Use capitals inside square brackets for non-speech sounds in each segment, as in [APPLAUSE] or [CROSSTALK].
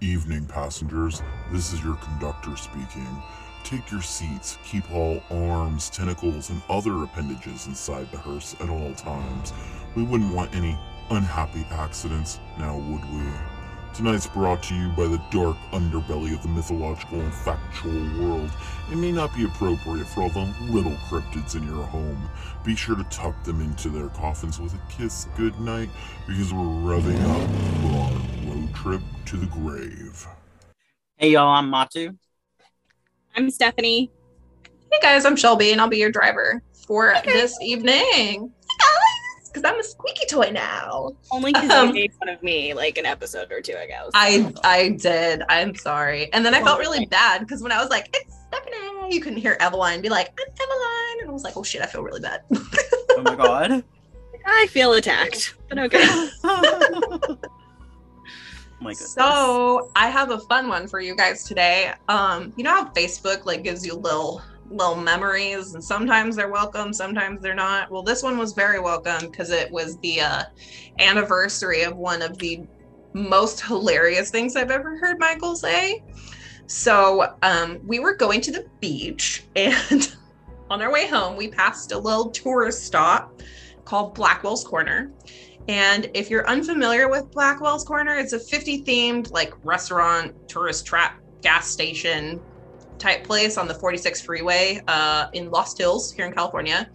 Evening, passengers. This is your conductor speaking. Take your seats. Keep all arms, tentacles, and other appendages inside the hearse at all times. We wouldn't want any unhappy accidents, now would we? Tonight's brought to you by the dark underbelly of the mythological and factual world. It may not be appropriate for all the little cryptids in your home. Be sure to tuck them into their coffins with a kiss goodnight because we're revving up road trip to the grave. Hey y'all, I'm Matu. I'm Stephanie. Hey guys, I'm Shelby, and I'll be your driver for this evening. Because I'm a squeaky toy now. Only because Um, you made fun of me like an episode or two ago. I I did. I'm sorry. And then I felt really bad because when I was like, it's Stephanie, you couldn't hear Eveline be like, I'm Eveline. And I was like, oh shit, I feel really bad. Oh my god. [LAUGHS] I feel attacked, but okay. [LAUGHS] [LAUGHS] my goodness. So I have a fun one for you guys today. Um, you know how Facebook like gives you little little memories and sometimes they're welcome, sometimes they're not. Well, this one was very welcome because it was the uh anniversary of one of the most hilarious things I've ever heard Michael say. So um we were going to the beach [LAUGHS] and on our way home we passed a little tourist stop called Blackwell's Corner. And if you're unfamiliar with Blackwell's Corner, it's a 50 themed like restaurant, tourist trap, gas station type place on the 46 freeway uh, in Lost Hills here in California.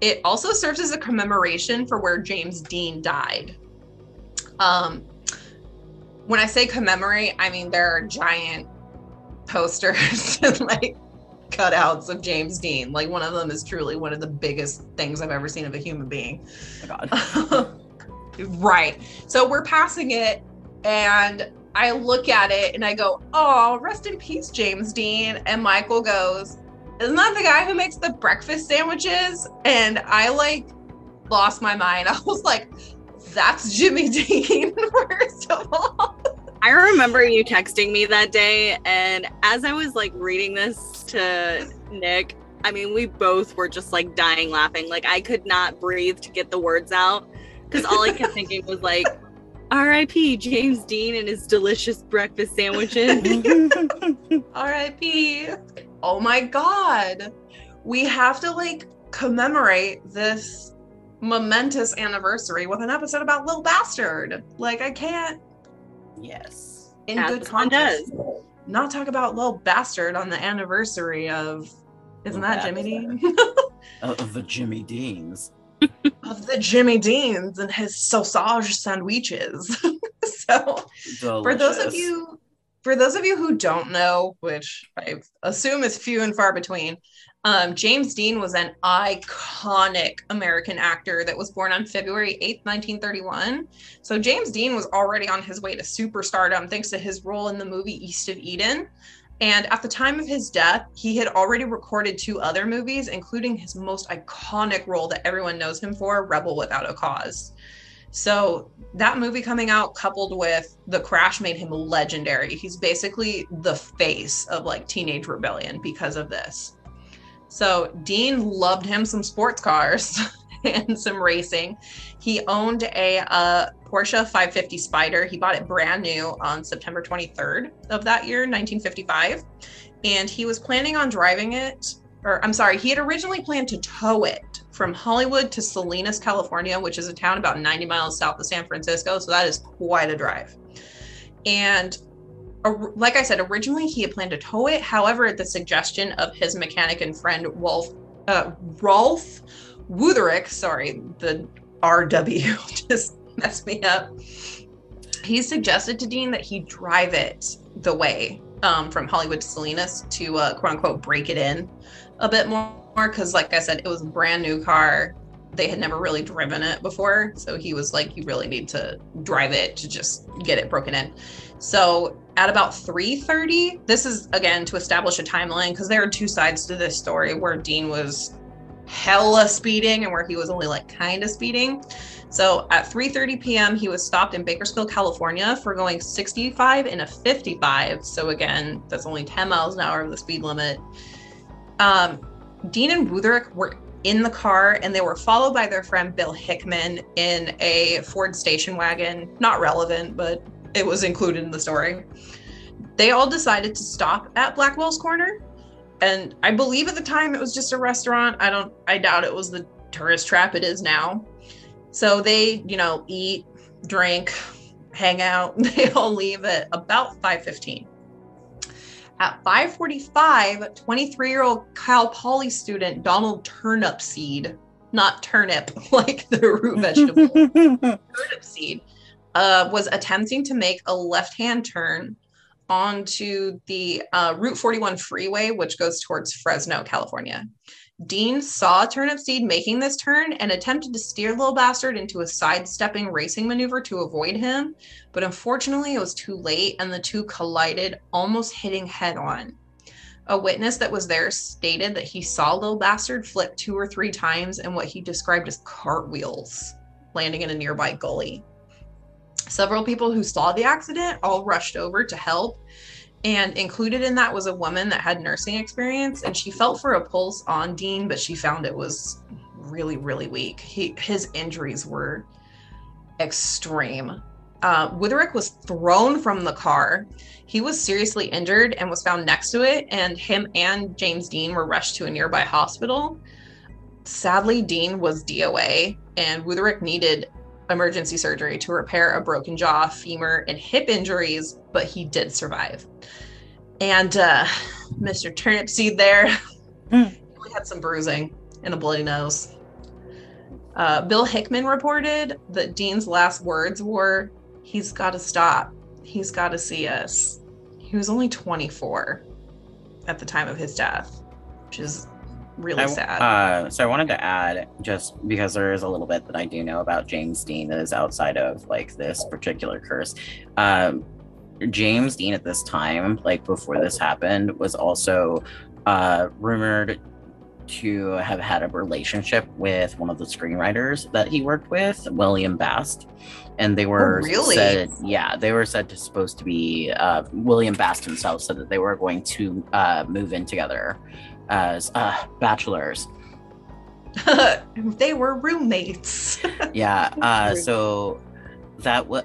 It also serves as a commemoration for where James Dean died. Um, when I say commemorate, I mean there are giant posters [LAUGHS] and like cutouts of James Dean. Like one of them is truly one of the biggest things I've ever seen of a human being. Oh my god. [LAUGHS] right. So we're passing it, and I look at it and I go, Oh, rest in peace, James Dean. And Michael goes, Isn't that the guy who makes the breakfast sandwiches? And I like lost my mind. [LAUGHS] I was like, That's Jimmy [LAUGHS] Dean, first of all. I remember you texting me that day, and as I was like reading this to Nick, I mean, we both were just like dying laughing. Like, I could not breathe to get the words out because all I kept thinking was like, R.I.P. James Dean and his delicious breakfast sandwiches. [LAUGHS] R.I.P. Oh my God. We have to like commemorate this momentous anniversary with an episode about Lil Bastard. Like, I can't, yes. in As good this one conscience, does. not talk about Lil Bastard on the anniversary of, isn't Lil that Jimmy Dean? [LAUGHS] Uh, of the Jimmy Deans. Of the Jimmy Deans and his sausage sandwiches. [LAUGHS] so, for those of you for those of you who don't know which i assume is few and far between um, james dean was an iconic american actor that was born on february 8th 1931 so james dean was already on his way to superstardom thanks to his role in the movie east of eden and at the time of his death he had already recorded two other movies including his most iconic role that everyone knows him for rebel without a cause so that movie coming out coupled with the crash made him legendary. He's basically the face of like teenage rebellion because of this. So Dean loved him some sports cars [LAUGHS] [LAUGHS] and some racing. He owned a uh, Porsche 550 Spider. He bought it brand new on September 23rd of that year, 1955. And he was planning on driving it, or I'm sorry, he had originally planned to tow it from Hollywood to Salinas, California, which is a town about 90 miles south of San Francisco. So that is quite a drive. And like I said, originally he had planned to tow it. However, at the suggestion of his mechanic and friend Wolf, uh, Rolf Wutherich, sorry, the RW [LAUGHS] just messed me up. He suggested to Dean that he drive it the way um, from Hollywood to Salinas to uh, quote unquote break it in a bit more because, like I said, it was a brand new car. They had never really driven it before, so he was like, "You really need to drive it to just get it broken in." So at about 3:30, this is again to establish a timeline because there are two sides to this story where Dean was hella speeding and where he was only like kind of speeding. So at 3:30 p.m., he was stopped in Bakersfield, California for going 65 in a 55. So again, that's only 10 miles an hour of the speed limit. Um, Dean and Wutherich were in the car and they were followed by their friend Bill Hickman in a Ford station wagon. Not relevant, but it was included in the story. They all decided to stop at Blackwell's Corner. And I believe at the time it was just a restaurant. I don't, I doubt it was the tourist trap it is now. So they, you know, eat, drink, hang out. [LAUGHS] They all leave at about 5:15. At 5:45, 23-year-old Cal Poly student Donald Turnipseed, not turnip [LAUGHS] like the root [LAUGHS] vegetable, Turnipseed, uh, was attempting to make a left-hand turn onto the uh, Route 41 freeway, which goes towards Fresno, California. Dean saw Turnipseed making this turn and attempted to steer Little Bastard into a sidestepping racing maneuver to avoid him, but unfortunately it was too late and the two collided, almost hitting head on. A witness that was there stated that he saw Little Bastard flip two or three times in what he described as cartwheels, landing in a nearby gully. Several people who saw the accident all rushed over to help, and included in that was a woman that had nursing experience, and she felt for a pulse on Dean, but she found it was really, really weak. He, his injuries were extreme. Uh, Witherick was thrown from the car. He was seriously injured and was found next to it, and him and James Dean were rushed to a nearby hospital. Sadly, Dean was DOA, and Witherick needed emergency surgery to repair a broken jaw, femur, and hip injuries, but he did survive. And uh, [LAUGHS] Mr. Turnipseed there [LAUGHS] Mm. he had some bruising and a bloody nose. Uh, Bill Hickman reported that Dean's last words were, He's got to stop. He's got to see us. He was only 24 at the time of his death, which is really I- sad. Uh, so I wanted to add, just because there is a little bit that I do know about James Dean that is outside of like this particular curse. Um, James Dean at this time, like before this happened, was also uh, rumored to have had a relationship with one of the screenwriters that he worked with, William Bast. And they were really? said, yeah, they were said to supposed to be uh, William Bast himself said that they were going to uh, move in together as uh, bachelors. [LAUGHS] they were roommates. [LAUGHS] Yeah. Uh, so that was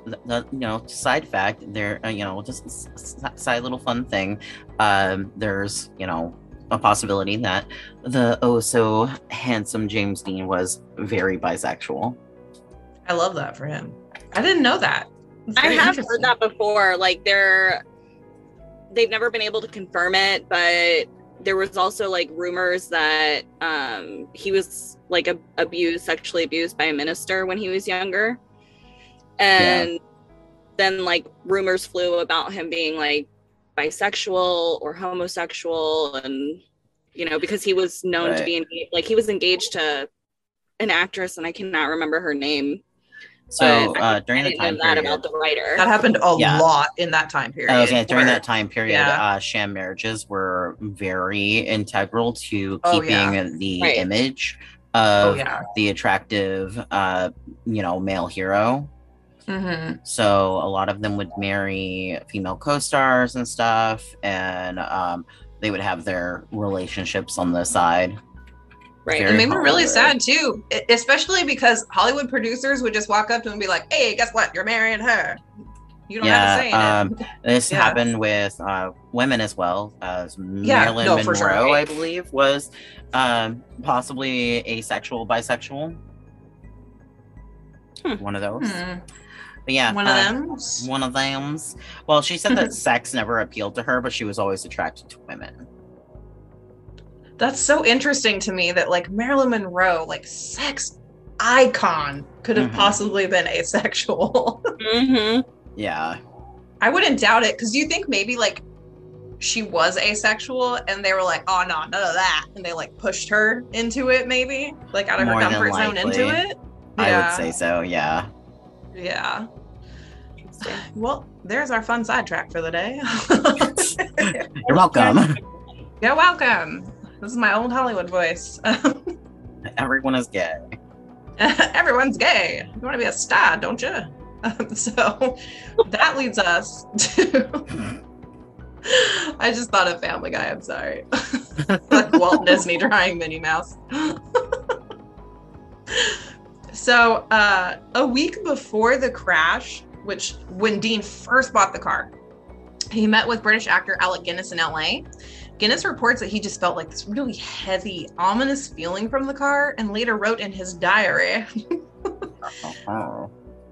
you know side fact there uh, you know just s- s- side little fun thing um there's you know a possibility that the oh so handsome james dean was very bisexual I love that for him. I didn't know that. I have interesting. heard that before. Like they're they've never been able to confirm it, but there was also like rumors that um he was like a, abused, sexually abused by a minister when he was younger. And then like rumors flew about him being like bisexual or homosexual and you know because he was known to be engaged like he was engaged to an actress and I cannot remember her name. So uh during I the didn't time that period about the writer. That happened a Yeah. lot in that time period. I was gonna- during where- that time period, Yeah. uh, sham marriages were very integral to Oh, keeping yeah. the Right. image Oh of yeah. the attractive, uh, you know, male hero. hmm So a lot of them would marry female co-stars and stuff, and um, they would have their relationships on the side. Right. Very It made me really sad too, especially because Hollywood producers would just walk up to him and be like, "Hey, guess what? You're marrying her. You don't have to say Yeah, it." um, [LAUGHS] this Yeah. happened with uh, women as well as Yeah, Marilyn no, Monroe, sure. I believe, was um, possibly asexual, bisexual. Hmm. One of those. Hmm. But yeah, One of uh, them. One of them's. Well, she said that [LAUGHS] sex never appealed to her, but she was always attracted to women. That's so interesting to me that like Marilyn Monroe, like sex icon, could have Mhm. possibly been asexual. [LAUGHS] Mm-hmm. Yeah. I wouldn't doubt it because you think maybe like she was asexual and they were like, "Oh no, none of that," and they like pushed her into it, maybe like out of More her than comfort zone into likely. it. I would say so. Yeah. Yeah. [SIGHS] Well, there's our fun sidetrack for the day. [LAUGHS] You're welcome. You're welcome. This is my old Hollywood voice. [LAUGHS] Everyone is gay. [LAUGHS] Everyone's gay. You want to be a star, don't you? [LAUGHS] Um, so that leads us to. I just thought of Family Guy. I'm sorry. like Walt Disney drawing Minnie Mouse. so uh, a week before the crash, which when Dean first bought the car, he met with British actor Alec Guinness in LA. Guinness reports that he just felt like this really heavy, ominous feeling from the car and later wrote in his diary.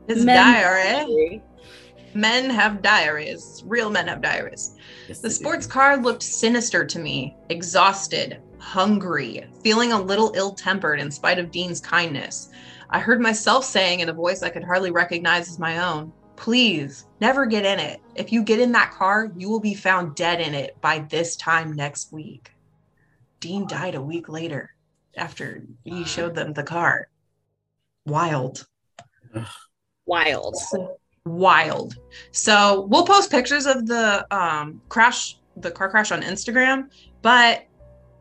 His Men- diary. Men have diaries. Real men have diaries. Yes, The they do. sports car looked sinister to me, exhausted, hungry, feeling a little ill tempered in spite of Dean's kindness. I heard myself saying in a voice I could hardly recognize as my own, Please never get in it. If you get in that car, you will be found dead in it by this time next week. Dean died a week later after he showed them the car. Wild. Wild. wild. So we'll post pictures of the um, crash, the car crash on Instagram. But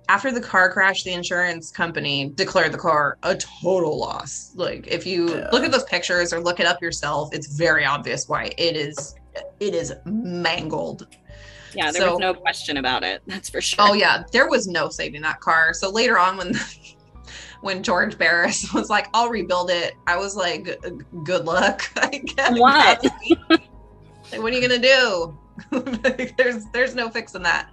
after the car crash, the insurance company declared the car a total loss. Like if you Yeah. look at those pictures or look it up yourself, it's very obvious why it is. It is mangled. Yeah, there So- was no question about it. [LAUGHS] That's for sure. Oh yeah, there was no saving that car. So later on, when [LAUGHS] when George Barris [LAUGHS] was like, "I'll rebuild it," I was like, "Good luck." I guess. What? like, what are you gonna do? Like, there's there's no fixing that.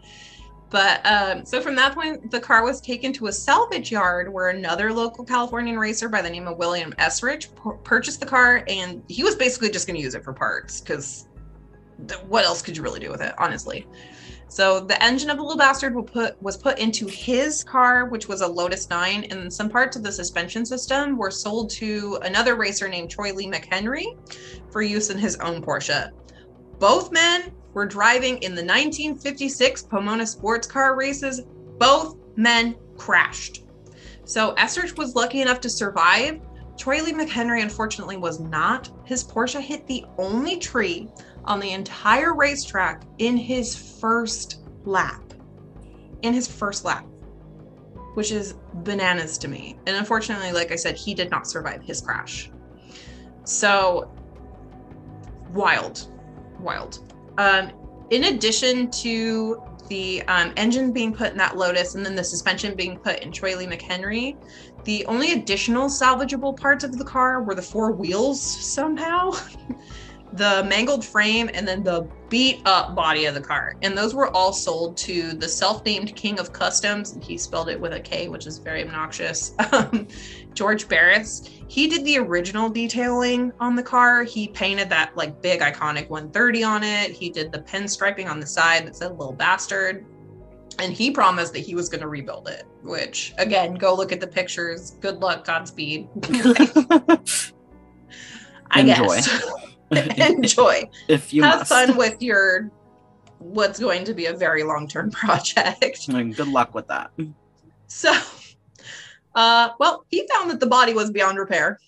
But um, so from that point, the car was taken to a salvage yard where another local Californian racer by the name of William Eschrich pu- purchased the car, and he was basically just going to use it for parts because what else could you really do with it, honestly? So the engine of the little bastard put was put into his car, which was a Lotus 9, and some parts of the suspension system were sold to another racer named Troy Lee McHenry for use in his own Porsche. Both men were driving in the 1956 Pomona sports car races. Both men crashed. So Eschrich was lucky enough to survive. Troy Lee McHenry, unfortunately, was not. His Porsche hit the only tree on the entire racetrack in his first lap. In his first lap, which is bananas to me. And unfortunately, like I said, he did not survive his crash. So wild, wild. Um, in addition to the um, engine being put in that Lotus and then the suspension being put in Troy Lee McHenry, the only additional salvageable parts of the car were the four wheels somehow. [LAUGHS] the mangled frame and then the beat up body of the car. And those were all sold to the self named King of Customs. And he spelled it with a K, which is very obnoxious. [LAUGHS] Um, George Barris. He did the original detailing on the car. He painted that like big iconic 130 on it. He did the pinstriping on the side that said little bastard. And he promised that he was going to rebuild it, which again, go look at the pictures. Good luck, Godspeed. [LAUGHS] [LAUGHS] I Enjoy. guess. [LAUGHS] [LAUGHS] Enjoy if you have must. fun with your what's going to be a very long-term [LAUGHS] project And Good luck with that. so uh well he found that the body was beyond repair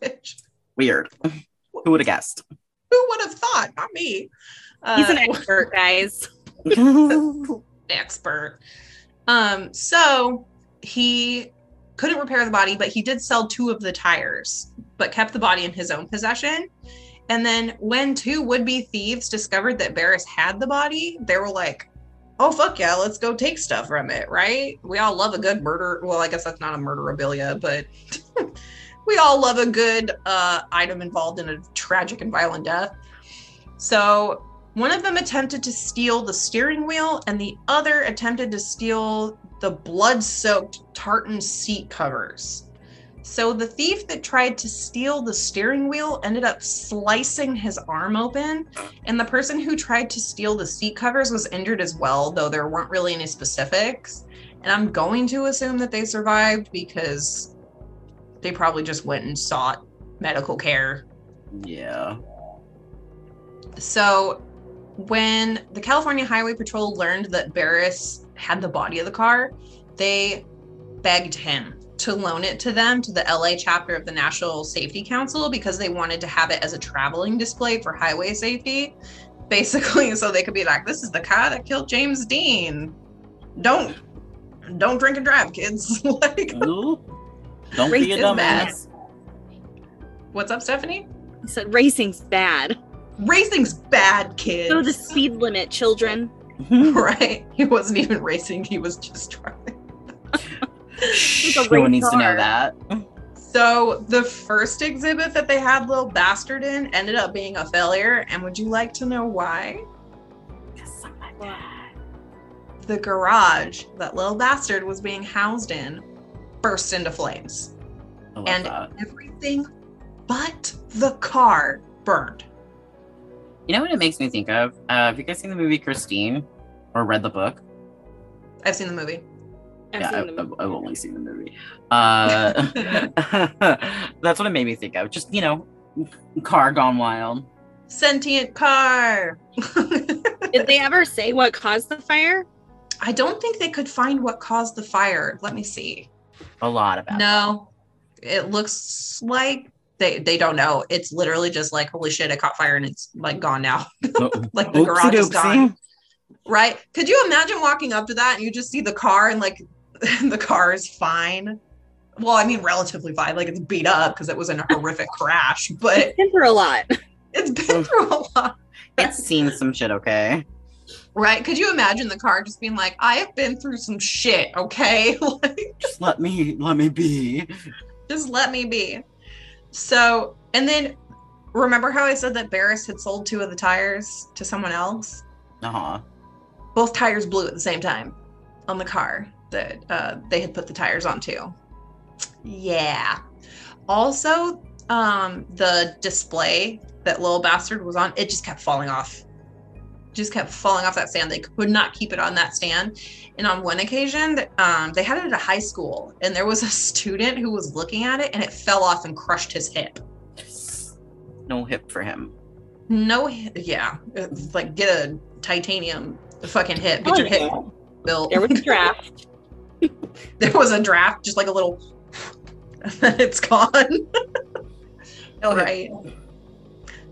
which Weird. Who would have guessed? who would have thought not me uh, He's an expert, guys. expert um so he couldn't repair the body but he did sell two of the tires but kept the body in his own possession. And then when two would-be thieves discovered that Barris had the body they were like oh fuck yeah let's go take stuff from it right? We all love a good murder well i guess that's not a murderabilia but [LAUGHS] we all love a good uh, item involved in a tragic and violent death. So one of them attempted to steal the steering wheel, and the other attempted to steal the blood soaked tartan seat covers. So the thief that tried to steal the steering wheel ended up slicing his arm open, and the person who tried to steal the seat covers was injured as well, though there weren't really any specifics. And I'm going to assume that they survived because they probably just went and sought medical care yeah. so when the California Highway Patrol learned that Barris had the body of the car, they begged him to loan it to them to the LA chapter of the National Safety Council because they wanted to have it as a traveling display for highway safety. Basically, [LAUGHS] so they could be like, this is the car that killed James Dean. Don't don't drink and drive, kids. [LAUGHS] like Ooh. Don't be a dumbass. what's up, Stephanie? He said racing's bad. Racing's bad, kids. Go the speed limit, children. [LAUGHS] right. He wasn't even racing, he was just driving. A [LAUGHS] no one race needs to know that. So the first exhibit that they had Little Bastard in ended up being a failure. And would you like to know why? Because somebody the garage that Little Bastard was being housed in burst into flames. And that. everything but the car burned. You know what it makes me think of? Uh, have you guys seen the movie Christine or read the book? I've seen the movie. I've yeah, seen I, the movie. have I've only seen the movie. Uh, [LAUGHS] that's what it made me think of. Just you know, car gone wild. Sentient car. [LAUGHS] Did they ever say what caused the fire? I don't think they could find what caused the fire. Let me see. A lot about. No, it looks like they they don't know. It's literally just like holy shit, it caught fire and it's like gone now. [LAUGHS] Like the Oopsie garage is gone. Right? Could you imagine walking up to that and you just see the car and like [LAUGHS] the car is fine? Well, I mean, relatively fine. Like it's beat up because it was in a horrific [LAUGHS] crash, but it's Been through a lot. it's been through a lot. It's seen some shit. Okay. Right? Could you imagine the car just being like, I have been through some shit, okay? [LAUGHS] like, Just let me let me be. just let me be. So, and then remember how I said that Barris had sold two of the tires to someone else? Uh huh. Both tires blew at the same time on the car that uh, they had put the tires onto. Yeah. Also, um, the display that little bastard was on, it just kept falling off. Just kept falling off that stand. They could not keep it on that stand. And on one occasion, um, they had it at a high school, and there was a [LAUGHS] student who was looking at it, and it fell off and crushed his hip. No hip for him. No, hi- yeah, it's like get a titanium fucking hip, get Oh, your hip built. There was [LAUGHS] a draft. [LAUGHS] there was a draft, just like a little. [LAUGHS] it's gone. [LAUGHS] No hip. right.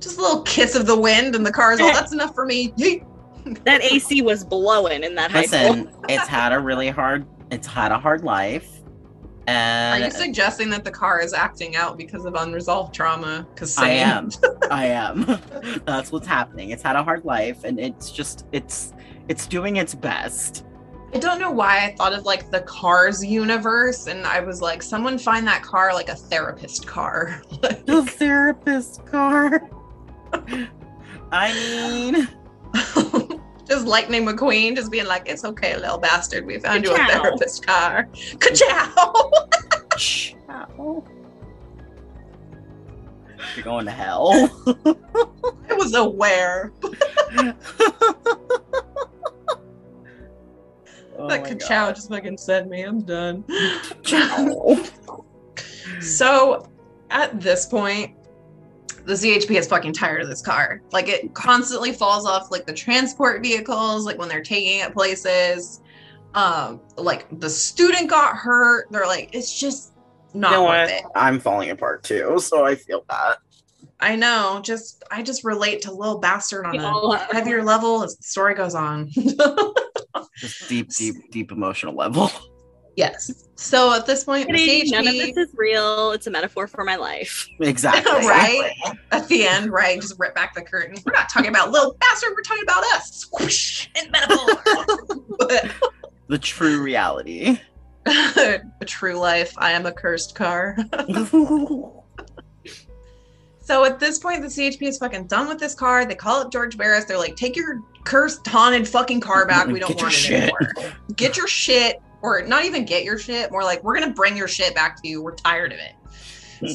Just a little kiss of the wind, and the car's all. That's enough for me. That AC was blowing in that high school. Listen, it's had a really hard. It's had a hard life, Are you suggesting that the car is acting out because of unresolved trauma? Because I am. I am. That's what's happening. It's had a hard life, and it's just it's it's doing its best. I don't know why I thought of like the Cars universe, and I was like, someone find that car like a therapist car. [LAUGHS] like... The therapist car. [LAUGHS] I mean, [LAUGHS] just Lightning McQueen, just being like, "It's okay, little bastard. We found you a therapist car." Ka-chow! You're going to hell. I was aware Oh that my ka-chow just fucking said me. I'm done. [LAUGHS] So at this point, the CHP is fucking tired of this car. Like it constantly falls off like the transport vehicles, like when they're taking it places. Um, like the student got hurt. They're like, it's just not You know worth what? it. I'm falling apart too, so I feel that. I know. Just I just relate to Lil Bastard on We a heavier level as the story goes on. [LAUGHS] Just deep, deep, deep emotional level. [LAUGHS] yes. So at this point, the Kidding, None of this is real. It's a metaphor for my life. [LAUGHS] Exactly. [LAUGHS] right at the end, right? Just rip back the curtain. We're not talking about little Bastard. We're talking about us. Swoosh in metaphor. but The true reality. a true life. I am a cursed car. So at this point, the CHP is fucking done with this car. They call up George Barris. They're like, take your cursed haunted fucking car back. We don't Get want it shit." anymore. Get your shit, or not even get your shit. More like, we're gonna bring your shit back to you. We're tired of it.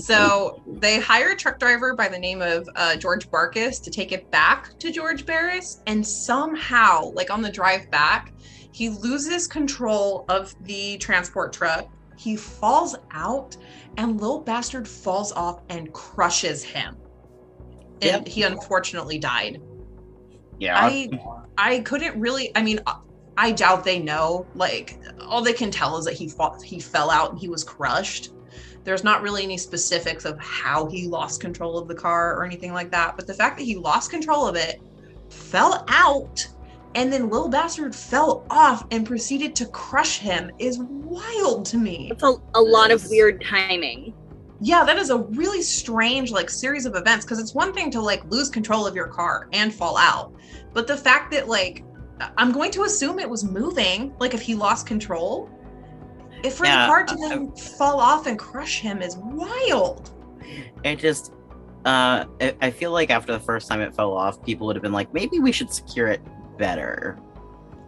So they hire a truck driver by the name of uh, George Barkuis to take it back to George Barris, and somehow, like on the drive back, he loses control of the transport truck. He falls out, and Lil Bastard falls off and crushes him. And Yep. he unfortunately died. yeah. I I couldn't really. I mean, I- I doubt they know. Like all they can tell is that he fought, he fell out and he was crushed. There's not really any specifics of how he lost control of the car or anything like that. But the fact that he lost control of it, fell out, and then Lil Bastard fell off and proceeded to crush him is wild to me. It's a, a lot of weird timing. Yeah, that is a really strange like series of events because it's one thing to like lose control of your car and fall out, but the fact that like I'm going to assume it was moving, like if he lost control, if for Yeah, the car to then fall off and crush him is wild. it just uh I, I feel like after the first time it fell off people would have been like maybe we should secure it better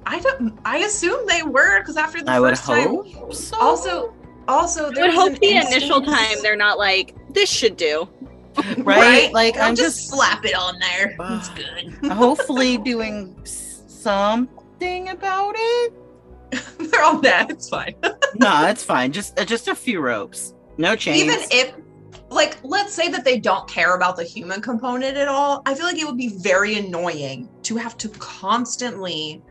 I don't. I assume they were because after the i would first time. hope so Also, also, I would was hope an the initial time they're not like, this should do. [LAUGHS] right, like They'll i'm just, just slap it on there. It's good. [LAUGHS] hopefully doing s- something about it [LAUGHS] they're all dead. It's fine. no it's fine just uh, just a few ropes no chains Even if, like, let's say that they don't care about the human component at all, I feel like it would be very annoying to have to constantly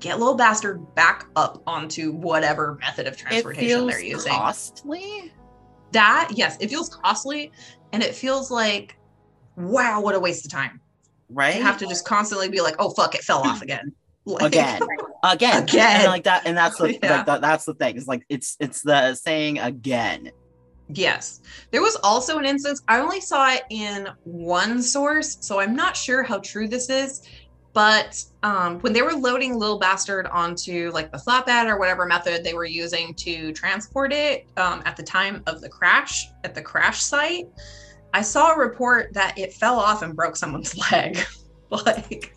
get little bastard back up onto whatever method of transportation they're using. costly That yes, it feels costly, and it feels like, wow, what a waste of time. right You have to just constantly be like, oh fuck, it fell off again. [LAUGHS] Like- again again [LAUGHS] Again. and like that and that's the [LAUGHS] Yeah. like that, that's the thing it's like it's it's the saying again Yes. There was also an instance, I only saw it in one source, so I'm not sure how true this is. But um, when they were loading Lil Bastard onto like the flatbed or whatever method they were using to transport it um, at the time of the crash at the crash site, I saw a report that it fell off and broke someone's [LAUGHS] leg. like,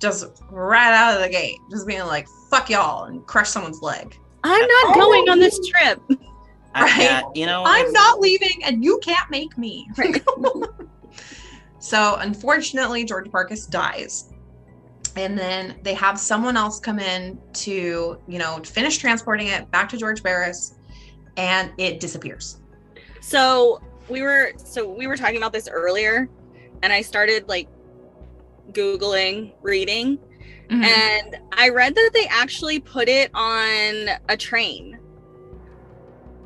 just right out of the gate, just being like, fuck y'all, and crush someone's leg. I'm not going on this trip. I- Right. yeah, you know I'm not leaving and you can't make me. [LAUGHS] Right. so unfortunately, George Barkuis dies. And then they have someone else come in to, you know, finish transporting it back to George Barris and it disappears. So we were so we were talking about this earlier, and I started like googling reading, mm-hmm. and I read that they actually put it on a train.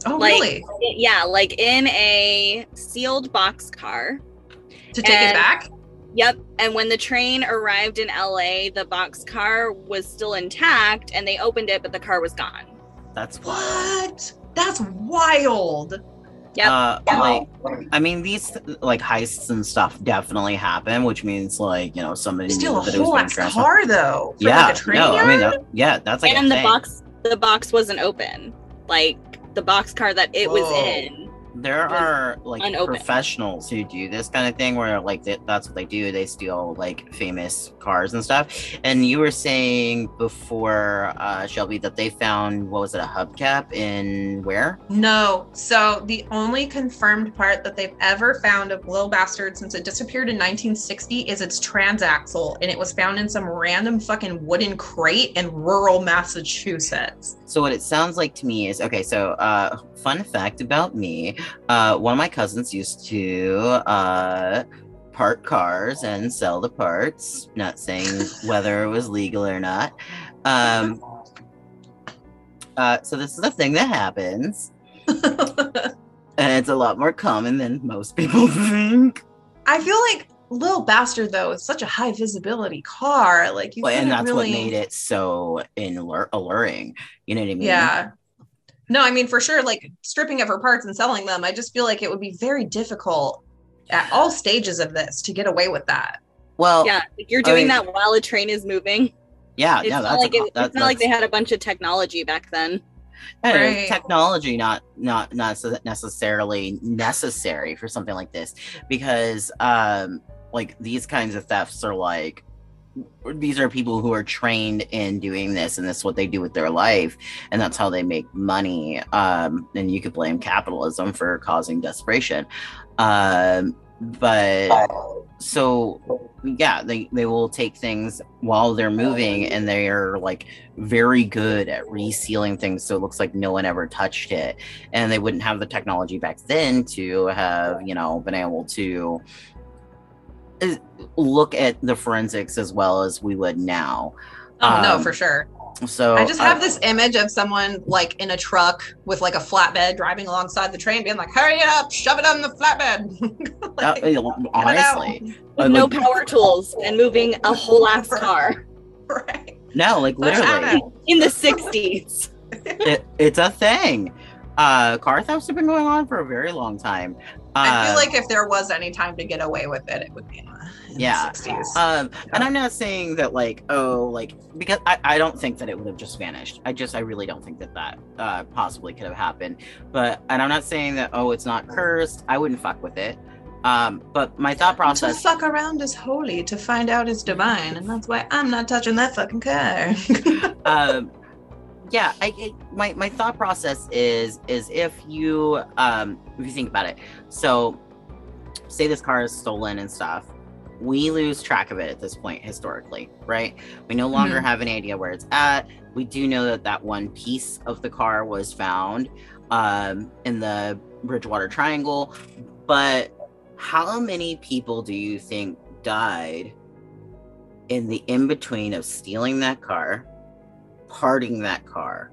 Oh, like- really? Yeah, like in a sealed box car. To take and- it back? Yep. And when the train arrived in LA, the box car was still intact, and they opened it, but the car was gone. that's wild. What? That's wild. Yep. Uh, like, I mean, these like heists and stuff definitely happen, which means like you know somebody Still knew a that it was whole being ass car though. For Yeah, like a train no, I mean, yard? that, yeah, that's like a and the thing. box the box wasn't open. Like the box car that it was in. There are like unopened. professionals who do this kind of thing where like th- that's what they do. They steal like famous cars and stuff. And you were saying before, uh, Shelby, that they found what was it, a hubcap in where? No. So the only confirmed part that they've ever found of Lil Bastard since it disappeared in 1960 is its transaxle, and it was found in some random fucking wooden crate in rural Massachusetts. So what it sounds like to me is okay. So, uh, fun fact about me: uh, one of my cousins used to uh, park cars and sell the parts. Not saying whether it was legal or not. Um, uh, so this is a thing that happens, [LAUGHS] and it's a lot more common than most people [LAUGHS] think. I feel like Little Bastard though is such a high visibility car. Like you Well, and that's really... what made it so allur- alluring. You know what I mean? Yeah. No, I mean for sure, like stripping of her parts and selling them, I just feel like it would be very difficult at all stages of this to get away with that. Well, Yeah, like you're I doing mean- that while a train is moving. yeah, It's no, not that's like a, it, that- it's not like they had a bunch of technology back then. Yeah, Right. technology not not not necessarily necessary for something like this because um like these kinds of thefts are like these are people who are trained in doing this and this is what they do with their life and that's how they make money um and you could blame capitalism for causing desperation. Um but so yeah they they will take things while they're moving and they're like very good at resealing things so it looks like no one ever touched it. And they wouldn't have the technology back then to have you know been able to look at the forensics as well as we would now Oh no, Um, for sure. so I just have uh, this image of someone like in a truck with like a flatbed driving alongside the train, being like, "Hurry up, shove it on the flatbed." [LAUGHS] uh, Like, get it out. honestly Uh, no like- power tools and moving a whole ass [LAUGHS] car right? no like literally in the 60s. [LAUGHS] it, it's a thing uh car thefts have been going on for a very long time I feel Uh, like if there was any time to get away with it, it would be Yeah. the 60s. Um, and I'm not saying that like oh like because I, I don't think that it would have just vanished. I just I really don't think that that uh, possibly could have happened. But and I'm not saying that oh it's not cursed. I wouldn't fuck with it. Um, but my thought process to fuck around is holy, to find out is divine, and that's why I'm not touching that fucking car. [LAUGHS] um, yeah, I, I my my thought process is is if you um if you think about it, so say this car is stolen and stuff, we lose track of it at this point historically, right? We no longer Mhm. have an idea where it's at. We do know that that one piece of the car was found um in the Bridgewater Triangle, but how many people do you think died in the in between of stealing that car? parting that car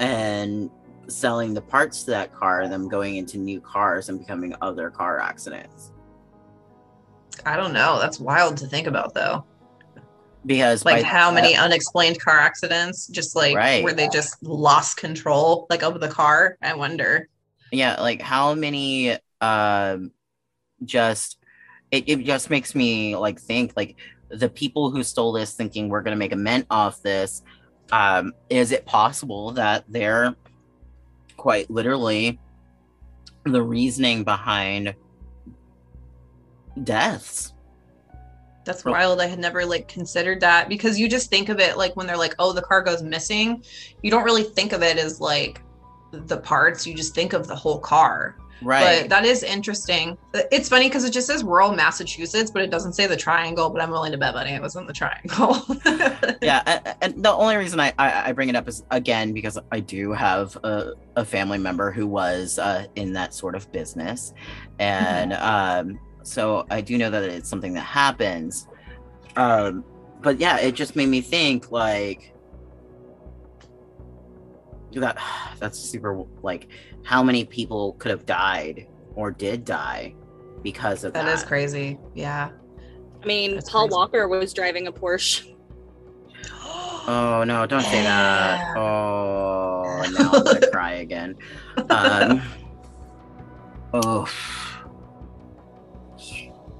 and selling the parts to that car and them going into new cars and becoming other car accidents I don't know. That's wild to think about, though. because Like by- how many unexplained car accidents, just like Right. where they just lost control, like of the car. I wonder. yeah like how many um just it, it just makes me like think like the people who stole this thinking we're going to make a mint off this um is it possible that they're quite literally the reasoning behind deaths That's wild. I had never like considered that because you just think of it like when they're like, oh, the car goes missing. You don't really think of it as like the parts. You just think of the whole car. right But that is interesting. It's funny because it just says rural Massachusetts, but it doesn't say the triangle. But I'm willing to bet money it was in the triangle. [LAUGHS] yeah and the only reason I, I I bring it up is again because i do have a, a family member who was uh, in that sort of business and um so i do know that it's something that happens um but yeah it just made me think like that [SIGHS] that's super like how many people could have died or did die because of that, that is crazy. Yeah. I mean, That's Paul crazy. Walker was driving a Porsche. [GASPS] Oh no, don't say that. Oh, now I'm gonna [LAUGHS] cry again. Um, [LAUGHS] oh.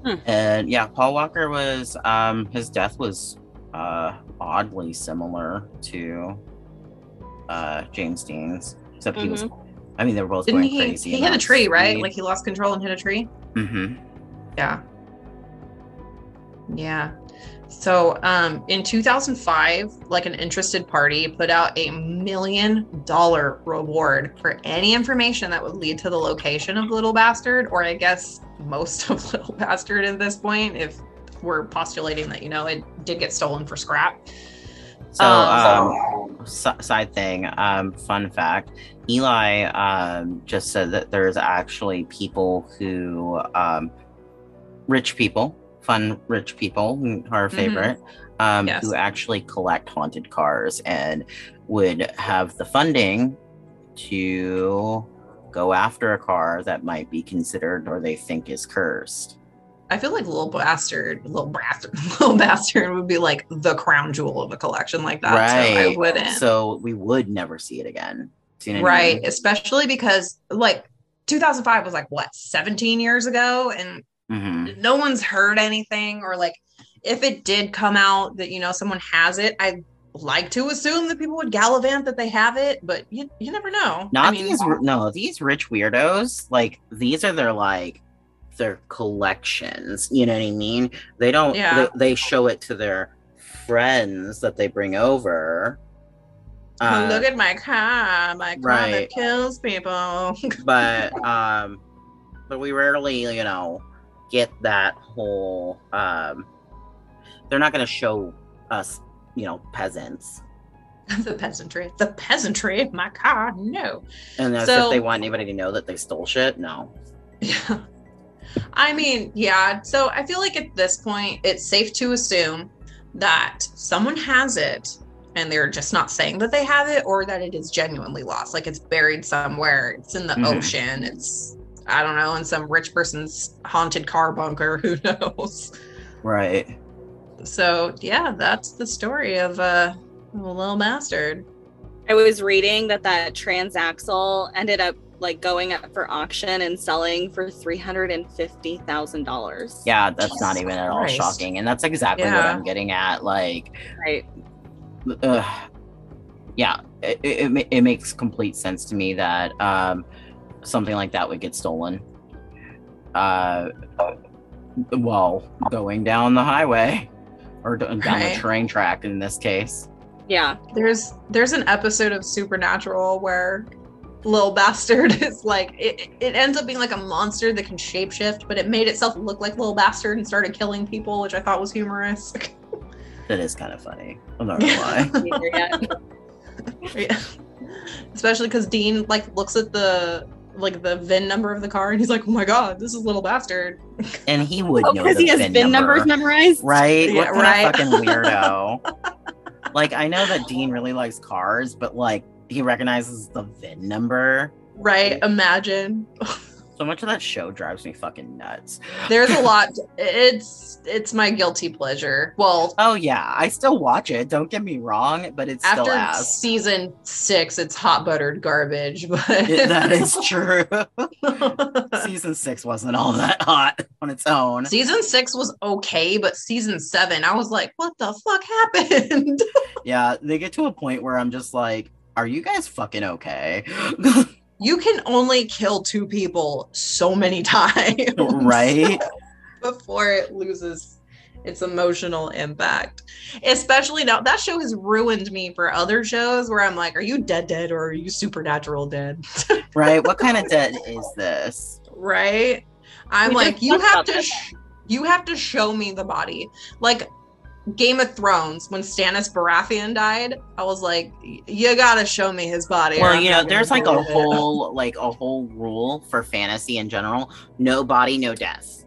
Hmm. And yeah, Paul Walker was um his death was uh oddly similar to uh James Dean's, except he was I mean they were both Didn't going he? crazy. He hit a tree, right? Like he lost control and hit a tree. mm-hmm. Yeah. Yeah. So um, in 2005, like an interested party put out a million dollar reward for any information that would lead to the location of Little Bastard, or I guess most of [LAUGHS] Little Bastard at this point, if we're postulating that, you know, it did get stolen for scrap. So, Um, um, s- side thing, um, fun fact: Eli um, just said that there's actually people who, um, rich people, fun rich people, our Mhm. favorite, um, Yes. who actually collect haunted cars and would have the funding to go after a car that might be considered or they think is cursed. I feel like Little Bastard, Little Bastard, [LAUGHS] Little Bastard would be like the crown jewel of a collection like that. So I wouldn't. So we would never see it again. Do you know what I right mean? especially because like 2005 was like what 17 years ago and Mhm. no one's heard anything or like if it did come out that you know someone has it i like to assume that people would gallivant that they have it but you, you never know Not I mean, these. No, these rich weirdos. Like these are their like their collections. You know what I mean? They don't. Yeah. They, they show it to their friends that they bring over. oh, Uh, look at my car my car right. that kills people [LAUGHS] but um, but we rarely, you know, get that whole. Um, they're not going to show us, you know, peasants, [LAUGHS] the peasantry the peasantry my car no and as So- if they want anybody to know that they stole shit. No. Yeah. [LAUGHS] I mean, yeah. So I feel like at this point, it's safe to assume that someone has it and they're just not saying that they have it or that it is genuinely lost. Like it's buried somewhere, it's in the Mhm. ocean, it's, I don't know, in some rich person's haunted car bunker. [LAUGHS] Who knows? Right. So yeah, that's the story of uh, a little bastard. I was reading that that transaxle ended up like going up for auction and selling for three hundred and fifty thousand dollars. Yeah, that's Jesus not even at all Christ. shocking. And that's exactly what I'm getting at. Like, Right. uh, yeah, it, it, it makes complete sense to me that um, something like that would get stolen. Uh, well, going down the highway or down Right. the train track in this case. Yeah. There's there's an episode of Supernatural where Lil Bastard [LAUGHS] is like it, it ends up being like a monster that can shapeshift, but it made itself look like Lil Bastard and started killing people, which I thought was humorous. [LAUGHS] That is kind of funny. I'm not gonna lie. [LAUGHS] Yeah. Especially because Dean like looks at the like the VIN number of the car and he's like, Oh my god, this is Little Bastard. And he would Oh, know because he has VIN VIN number. numbers memorized. Right? Yeah, what kind right. of fucking weirdo? [LAUGHS] like, I know that Dean really likes cars, but like, he recognizes the VIN number. Right? Imagine. [LAUGHS] So much of that show drives me fucking nuts. [LAUGHS] There's a lot [LAUGHS] it's it's my guilty pleasure. Well, Oh yeah, I still watch it. Don't get me wrong, but it's still after ass. season six, it's hot buttered garbage, but It- that is [LAUGHS] true. Season six wasn't all that hot on its own. season six was okay, but season seven, I was like, what the fuck happened? Yeah, they get to a point where I'm just like, are you guys fucking okay? You can only kill two people so many [LAUGHS] times. right? [LAUGHS] before it loses its emotional impact. Especially now that show has ruined me for other shows where I'm like, are you dead dead or are you supernatural dead? [LAUGHS] Right? What kind of dead is this? right? I'm We like, you have to sh- you have to show me the body. Like Game of Thrones, when Stannis Baratheon died, I was like, you gotta show me his body. Well, you know, there's like a it." whole like a whole rule for fantasy in general: no body, no death.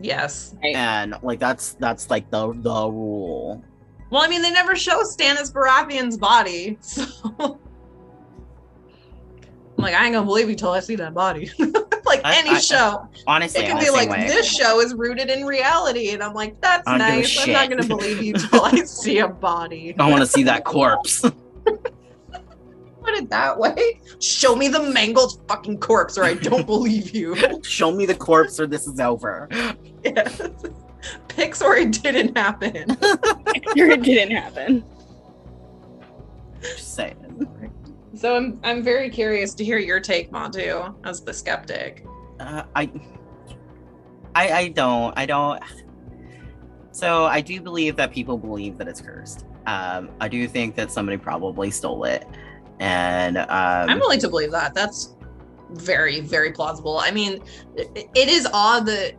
Yes. And like that's that's like the the rule. Well, I mean, they never show Stannis Baratheon's body, [LAUGHS] so I'm like, I ain't gonna believe you till I see that body. [LAUGHS] any I- show, Honestly, it can be like way. this show is rooted in reality, and I'm like, that's I don't give a nice. I'm not gonna [LAUGHS] believe you till I see a body. I want to see that corpse. [LAUGHS] Put it that way. Show me the mangled fucking corpse, or I don't [LAUGHS] believe you. Show me the corpse, or this is over. Yes. Pics or it didn't happen. it didn't happen. Just saying. So I'm I'm very curious to hear your take, Montu, as the skeptic. Uh, I, I, I don't, I don't. So I do believe that people believe that it's cursed. Um, I do think that somebody probably stole it, and um, I'm willing to believe that. That's very, very plausible. I mean, it, it is odd that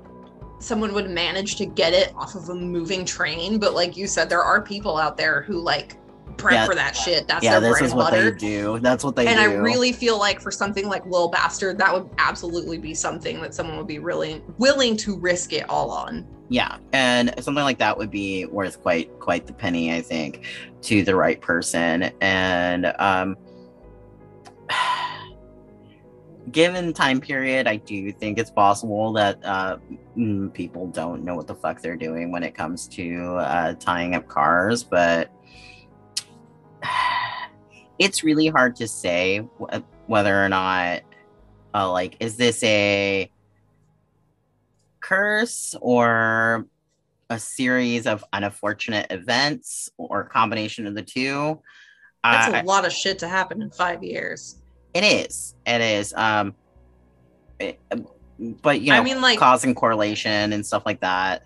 someone would manage to get it off of a moving train, but like you said, there are people out there who like prep Yeah. for that shit. That's yeah, their this bread is and what butter. they do. That's what they and do. I really feel like for something like Lil Bastard, that would absolutely be something that someone would be really willing to risk it all on. yeah and something like that would be worth quite quite the penny i think to the right person and um [SIGHS] given time period i do think it's possible that uh people don't know what the fuck they're doing when it comes to uh tying up cars but [SIGHS] it's really hard to say wh- whether or not uh, like is this a curse or a series of unfortunate events or a combination of the two. That's Uh, a lot of shit to happen in five years. it is. It is. Um, it- but you know, I mean, like, causing correlation and stuff like that.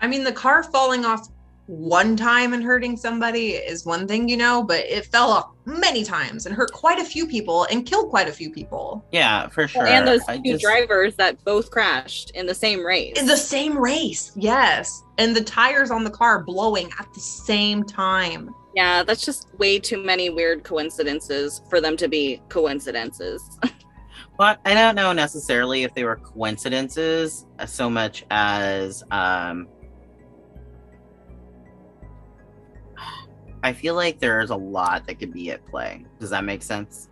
I mean, the car falling off one time and hurting somebody is one thing, you know, but it fell off many times and hurt quite a few people and killed quite a few people Yeah, for sure. And those I two just- drivers that both crashed in the same race. in the same race. Yes. And the tires on the car blowing at the same time. yeah, that's just way too many weird coincidences for them to be coincidences. [LAUGHS] But I don't know necessarily if they were coincidences so much as um I feel like there's a lot that could be at play. Does that make sense?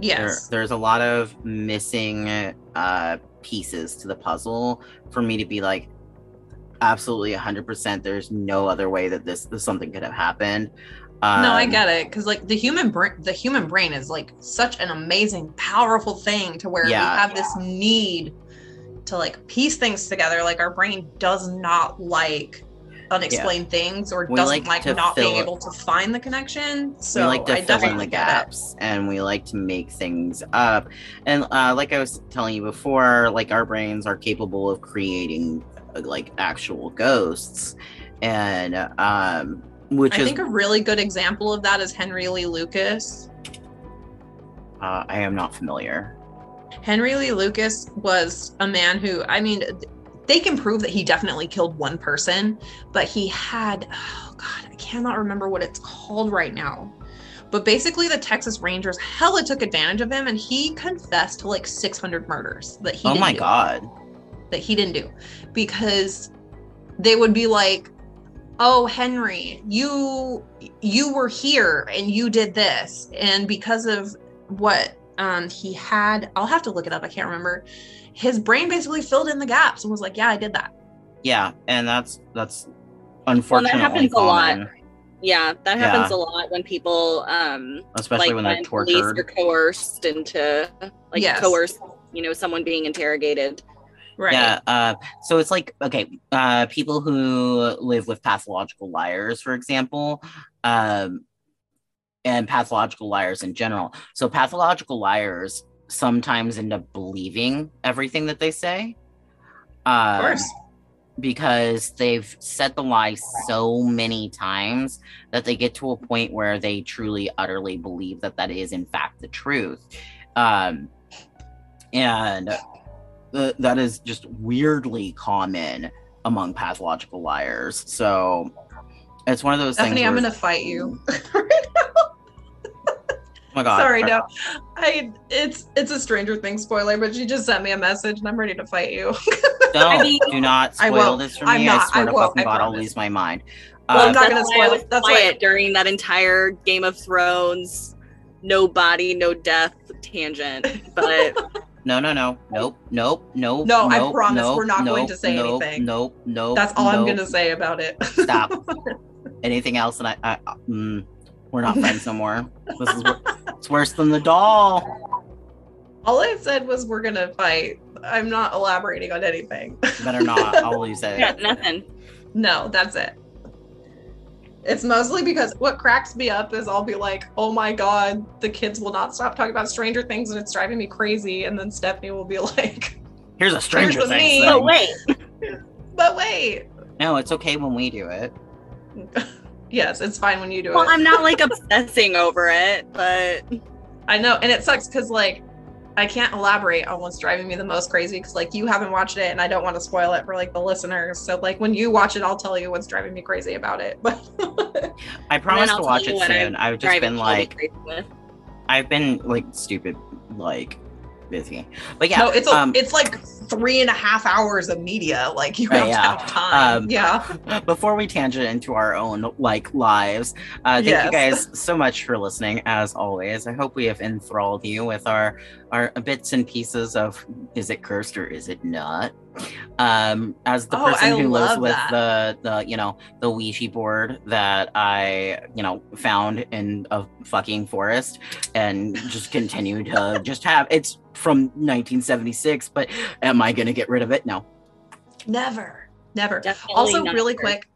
There, Yes. there's a lot of missing uh pieces to the puzzle for me to be like absolutely 100% there's no other way that this, this something could have happened. Um, no, I Um, get it because like the human brain, the human brain is like such an amazing, powerful thing to where Yeah. we have this need to like piece things together. Like our brain does not like unexplained things or We doesn't like like, not being able to find the connection. So we like to I fill in the gaps and we like to make things up and uh, like i was telling you before like our brains are capable of creating uh, like actual ghosts and um which I is think a really good example of that is Henry Lee Lucas. uh, i am not familiar Henry Lee Lucas was a man who, I mean, they can prove that he definitely killed one person, but he had, oh God, I cannot remember what it's called right now. But basically, the Texas Rangers hella took advantage of him, and he confessed to like 600 murders that he oh didn't my do, god. That he didn't do, because they would be like, "Oh, Henry, you you were here and you did this," and because of what um he had i'll have to look it up i can't remember his brain basically filled in the gaps and was like yeah i did that yeah and that's that's unfortunately happens a lot. Yeah, that happens Yeah. a lot when people um especially like when they're police are tortured coerced into like Yes. coerce you know someone being interrogated. right Yeah. Uh, so it's like okay, uh, people who live with pathological liars, for example, um, and pathological liars in general. So pathological liars sometimes end up believing everything that they say. Um, of course. because they've said the lie so many times that they get to a point where they truly utterly believe that that is in fact the truth. Um and th- that is just weirdly common among pathological liars. So it's one of those stephanie things i'm gonna fight you [LAUGHS] oh my god sorry no i it's it's a stranger things spoiler but she just sent me a message and i'm ready to fight you [LAUGHS] don't mean, do not I spoil won't. this for I'm me not. i swear I to won't. fucking I god i'll promise. lose my mind Well, Uh, I'm not gonna spoil it. That's quiet why- during that entire Game of Thrones no body, no death tangent. But [LAUGHS] No, no, no, nope, nope, nope. No, I promise nope, we're not going to say nope, anything. Nope, nope. that's all i'm gonna say about it Stop. [LAUGHS] Anything else? And I, I mm, we're not friends no more. This is wor- it's worse than the doll. all i said was we're gonna fight i'm not elaborating on anything Better not. [LAUGHS] I'll lose it. yeah, nothing. No, that's it. It's mostly because what cracks me up is I'll be like, oh my god, the kids will not stop talking about Stranger Things and it's driving me crazy. And then Stephanie will be [LAUGHS] like, Here's a Stranger Here's Things me. Thing. wait, [LAUGHS] but wait. No, it's okay when we do it. Yes, it's fine when you do well it. Well, I'm not like [LAUGHS] obsessing over it, but I know. And it sucks because, like, I can't elaborate on what's driving me the most crazy because, like, you haven't watched it and I don't want to spoil it for, like, the listeners. So, like, when you watch it, I'll tell you what's driving me crazy about it. But I promise to watch it soon. I've just been like. I've been like stupid, like busy. But yeah, no, it's a, um, it's like three and a half hours of media. Like, you Right, have yeah. have time. Um, yeah. before we tangent into our own like lives uh thank you guys so much for listening as always i hope we have enthralled you with our our bits and pieces of is it cursed or is it not um as the Oh, person I who lives with that. the the you know the ouija board that i you know found in a fucking forest and just continue to [LAUGHS] just have it's from 1976 but am i gonna get rid of it no Never. Never. Definitely also, not really quick,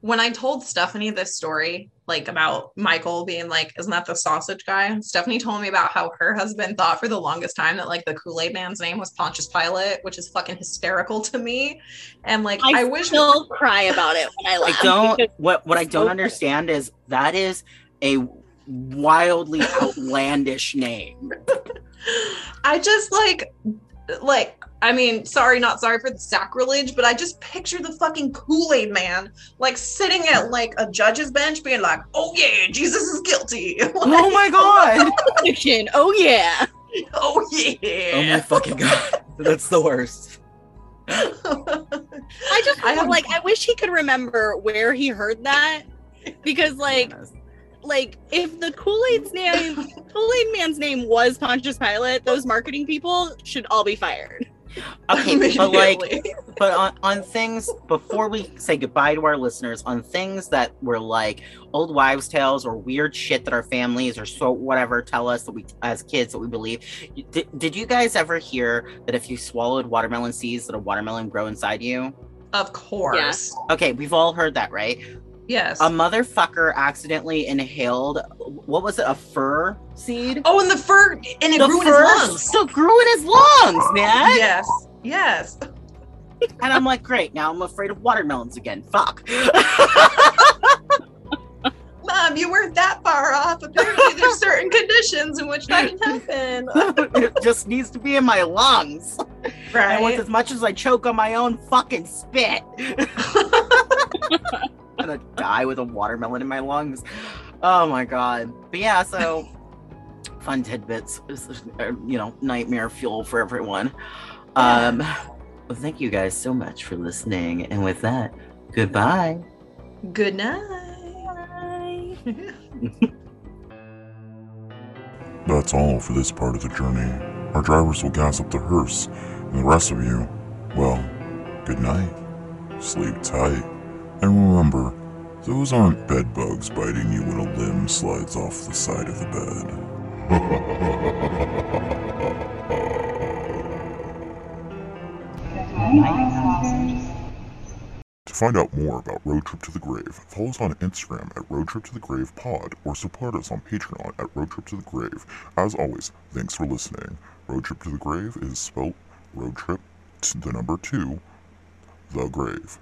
when I told Stephanie this story, like about Michael being like, isn't that the sausage guy? Stephanie told me about how her husband thought for the longest time that like the Kool-Aid man's name was Pontius Pilate, which is fucking hysterical to me. And like I, I, wish still cry about it when I laugh. I don't. [LAUGHS] What what I don't so understand is that is a wildly outlandish name. [LAUGHS] I just like like I mean, sorry, not sorry for the sacrilege, but I just picture the fucking Kool-Aid man like sitting at like a judge's bench being like, oh yeah, Jesus is guilty. [LAUGHS] Oh my [LAUGHS] god! Oh yeah. oh yeah. Oh my fucking god! [LAUGHS] That's the worst. I just I have- like I wish he could remember where he heard that because like like if the Kool-Aid's name [LAUGHS] Kool-Aid man's name was Pontius Pilate, those marketing people should all be fired. Okay, [LAUGHS] but like, but on, on things before we say goodbye to our listeners, on things that were like old wives' tales or weird shit that our families or so whatever tell us that we as kids that we believe. Did, did you guys ever hear that if you swallowed watermelon seeds, that a watermelon grow inside you? of course. Okay, we've all heard that, right? Yes. A motherfucker accidentally inhaled what was it, a fir seed? oh, and the fir and it the grew in his lungs. still grew in his lungs, man. Yes. Yes. [LAUGHS] And I'm like, great, now I'm afraid of watermelons again. Fuck. [LAUGHS] Mom, you weren't that far off. Apparently, there's certain conditions in which that can happen. [LAUGHS] it just needs to be in my lungs. Right. And Right. as much as I choke on my own fucking spit, gonna die with a watermelon in my lungs. Oh my god. But yeah, so [LAUGHS] fun tidbits, uh, you know, nightmare fuel for everyone. Um, well, thank you guys so much for listening. And with that, goodbye. Good night. [LAUGHS] That's all for this part of the journey. Our drivers will gas up the hearse, and the rest of you, well, good night. Sleep tight. And remember, those aren't bed bugs biting you when a limb slides off the side of the bed. To find out more about Road Trip to the Grave, follow us on Instagram at Road Trip to the Grave Pod or support us on Patreon at Road Trip to the Grave. As always, thanks for listening. Road Trip to the Grave is spelled Road Trip to the number two, the grave.